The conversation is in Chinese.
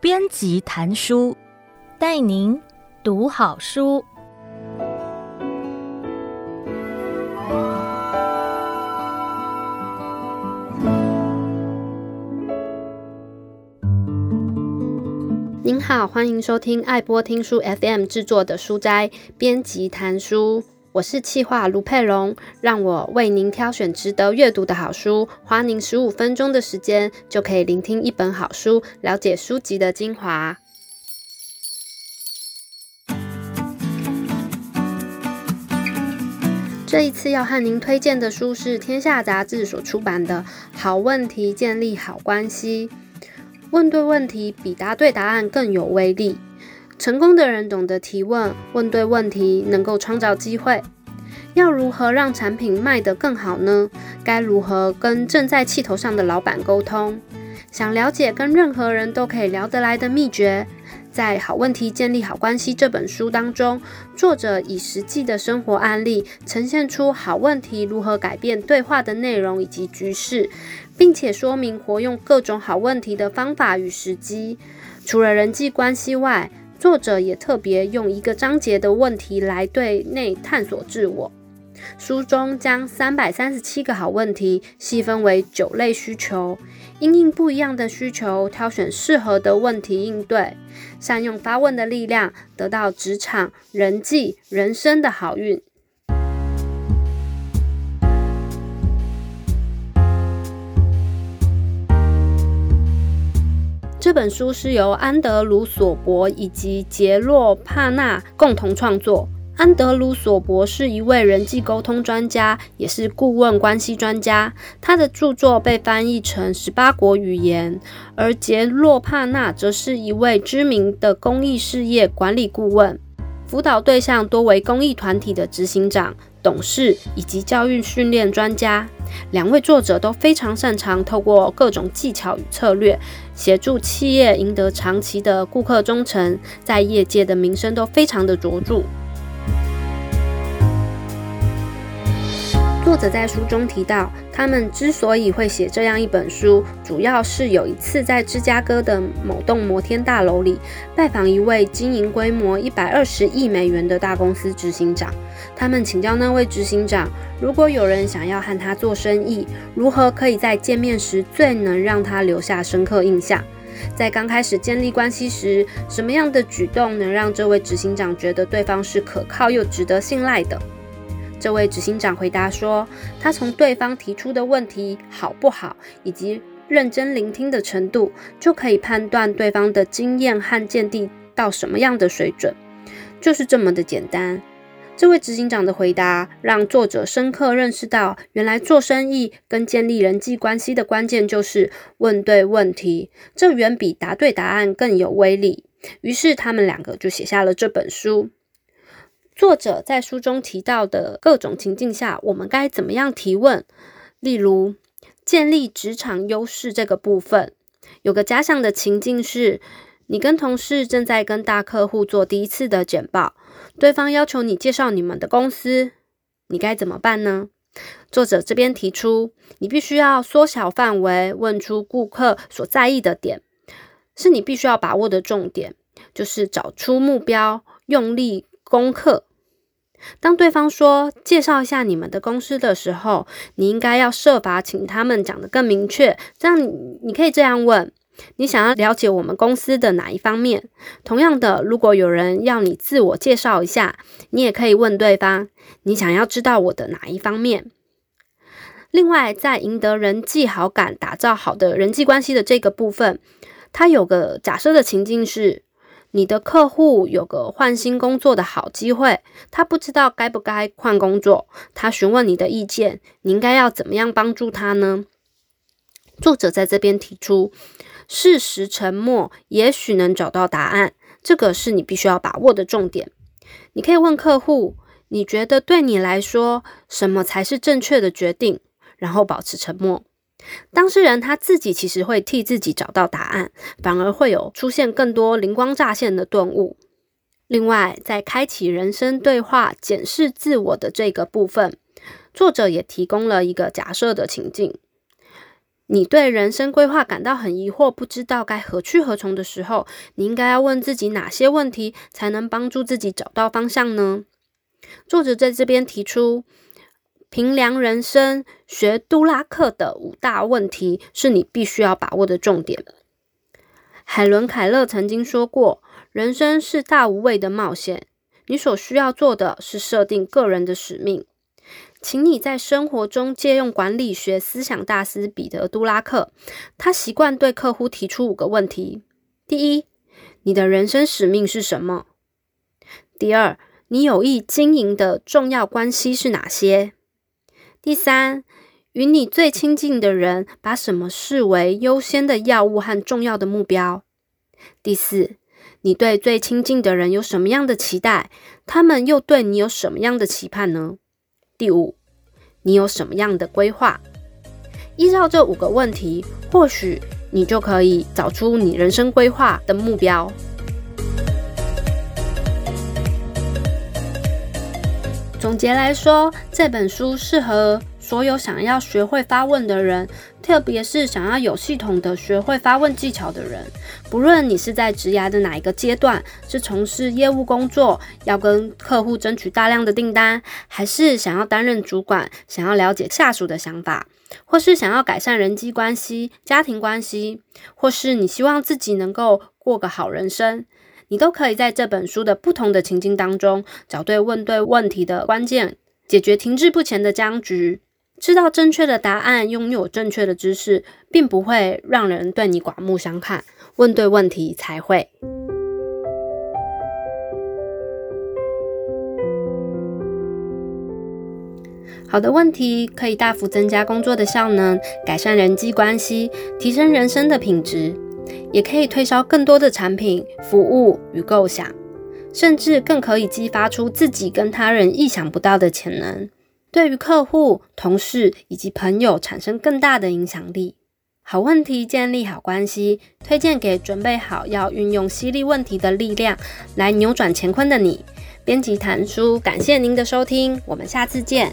编辑谈书，带您读好书。您好，欢迎收听爱播听书 FM 制作的书斋编辑谈书。我是企划卢佩蓉，让我为您挑选值得阅读的好书，花您十五分钟的时间就可以聆听一本好书，了解书籍的精华。这一次要和您推荐的书是天下杂志所出版的《好问题建立好关系》，问对问题比答对答案更有威力。成功的人懂得提问，问对问题能够创造机会。要如何让产品卖得更好呢？该如何跟正在气头上的老板沟通？想了解跟任何人都可以聊得来的秘诀，在《好问题建立好关系》这本书当中，作者以实际的生活案例呈现出好问题如何改变对话的内容以及局势，并且说明活用各种好问题的方法与时机。除了人际关系外，作者也特别用一个章节的问题来对内探索自我。书中将三百三十七个好问题细分为九类需求，因应不一样的需求，挑选适合的问题应对，善用发问的力量，得到职场、人际、人生的好运。本书是由安德鲁·索博以及杰洛·帕纳共同创作。安德鲁·索博是一位人际沟通专家，也是顾问关系专家。他的著作被翻译成十八国语言。而杰洛·帕纳则是一位知名的公益事业管理顾问，辅导对象多为公益团体的执行长、董事以及教育训练专家。两位作者都非常擅长透过各种技巧与策略，协助企业赢得长期的顾客忠诚，在业界的名声都非常的卓著。作者在书中提到，他们之所以会写这样一本书，主要是有一次在芝加哥的某栋摩天大楼里拜访一位经营规模一百二十亿美元的大公司执行长。他们请教那位执行长，如果有人想要和他做生意，如何可以在见面时最能让他留下深刻印象？在刚开始建立关系时，什么样的举动能让这位执行长觉得对方是可靠又值得信赖的？这位执行长回答说：“他从对方提出的问题好不好，以及认真聆听的程度，就可以判断对方的经验和见地到什么样的水准，就是这么的简单。”这位执行长的回答让作者深刻认识到，原来做生意跟建立人际关系的关键就是问对问题，这远比答对答案更有威力。于是他们两个就写下了这本书。作者在书中提到的各种情境下，我们该怎么样提问？例如，建立职场优势这个部分，有个假想的情境是，你跟同事正在跟大客户做第一次的简报，对方要求你介绍你们的公司，你该怎么办呢？作者这边提出，你必须要缩小范围，问出顾客所在意的点，是你必须要把握的重点，就是找出目标，用力攻克。当对方说介绍一下你们的公司的时候，你应该要设法请他们讲得更明确。这样你，你可以这样问：你想要了解我们公司的哪一方面？同样的，如果有人要你自我介绍一下，你也可以问对方：你想要知道我的哪一方面？另外，在赢得人际好感、打造好的人际关系的这个部分，它有个假设的情境是。你的客户有个换新工作的好机会，他不知道该不该换工作，他询问你的意见，你应该要怎么样帮助他呢？作者在这边提出，适时沉默也许能找到答案，这个是你必须要把握的重点。你可以问客户，你觉得对你来说，什么才是正确的决定？然后保持沉默。当事人他自己其实会替自己找到答案，反而会有出现更多灵光乍现的顿悟。另外，在开启人生对话、检视自我的这个部分，作者也提供了一个假设的情境：你对人生规划感到很疑惑，不知道该何去何从的时候，你应该要问自己哪些问题，才能帮助自己找到方向呢？作者在这边提出，评量人生学杜拉克的五大问题，是你必须要把握的重点。海伦·凯勒曾经说过：“人生是大无畏的冒险，你所需要做的是设定个人的使命。”请你在生活中借用管理学思想大师彼得·杜拉克。他习惯对客户提出五个问题：第一，你的人生使命是什么？第二，你有意经营的重要关系是哪些？第三，与你最亲近的人把什么视为优先的药物和重要的目标？第四，你对最亲近的人有什么样的期待？他们又对你有什么样的期盼呢？第五，你有什么样的规划？依照这五个问题，或许你就可以找出你人生规划的目标。总结来说，这本书适合所有想要学会发问的人，特别是想要有系统的学会发问技巧的人。不论你是在职涯的哪一个阶段，是从事业务工作，要跟客户争取大量的订单，还是想要担任主管，想要了解下属的想法，或是想要改善人际关系、家庭关系，或是你希望自己能够过个好人生，你都可以在这本书的不同的情境当中，找对问对问题的关键，解决停滞不前的僵局。知道正确的答案，拥有正确的知识，并不会让人对你刮目相看。问对问题才会。好的问题可以大幅增加工作的效能，改善人际关系，提升人生的品质，也可以推销更多的产品、服务与构想，甚至更可以激发出自己跟他人意想不到的潜能。对于客户、同事以及朋友产生更大的影响力。好问题建立好关系，推荐给准备好要运用犀利问题的力量来扭转乾坤的你。编辑谭书，感谢您的收听，我们下次见。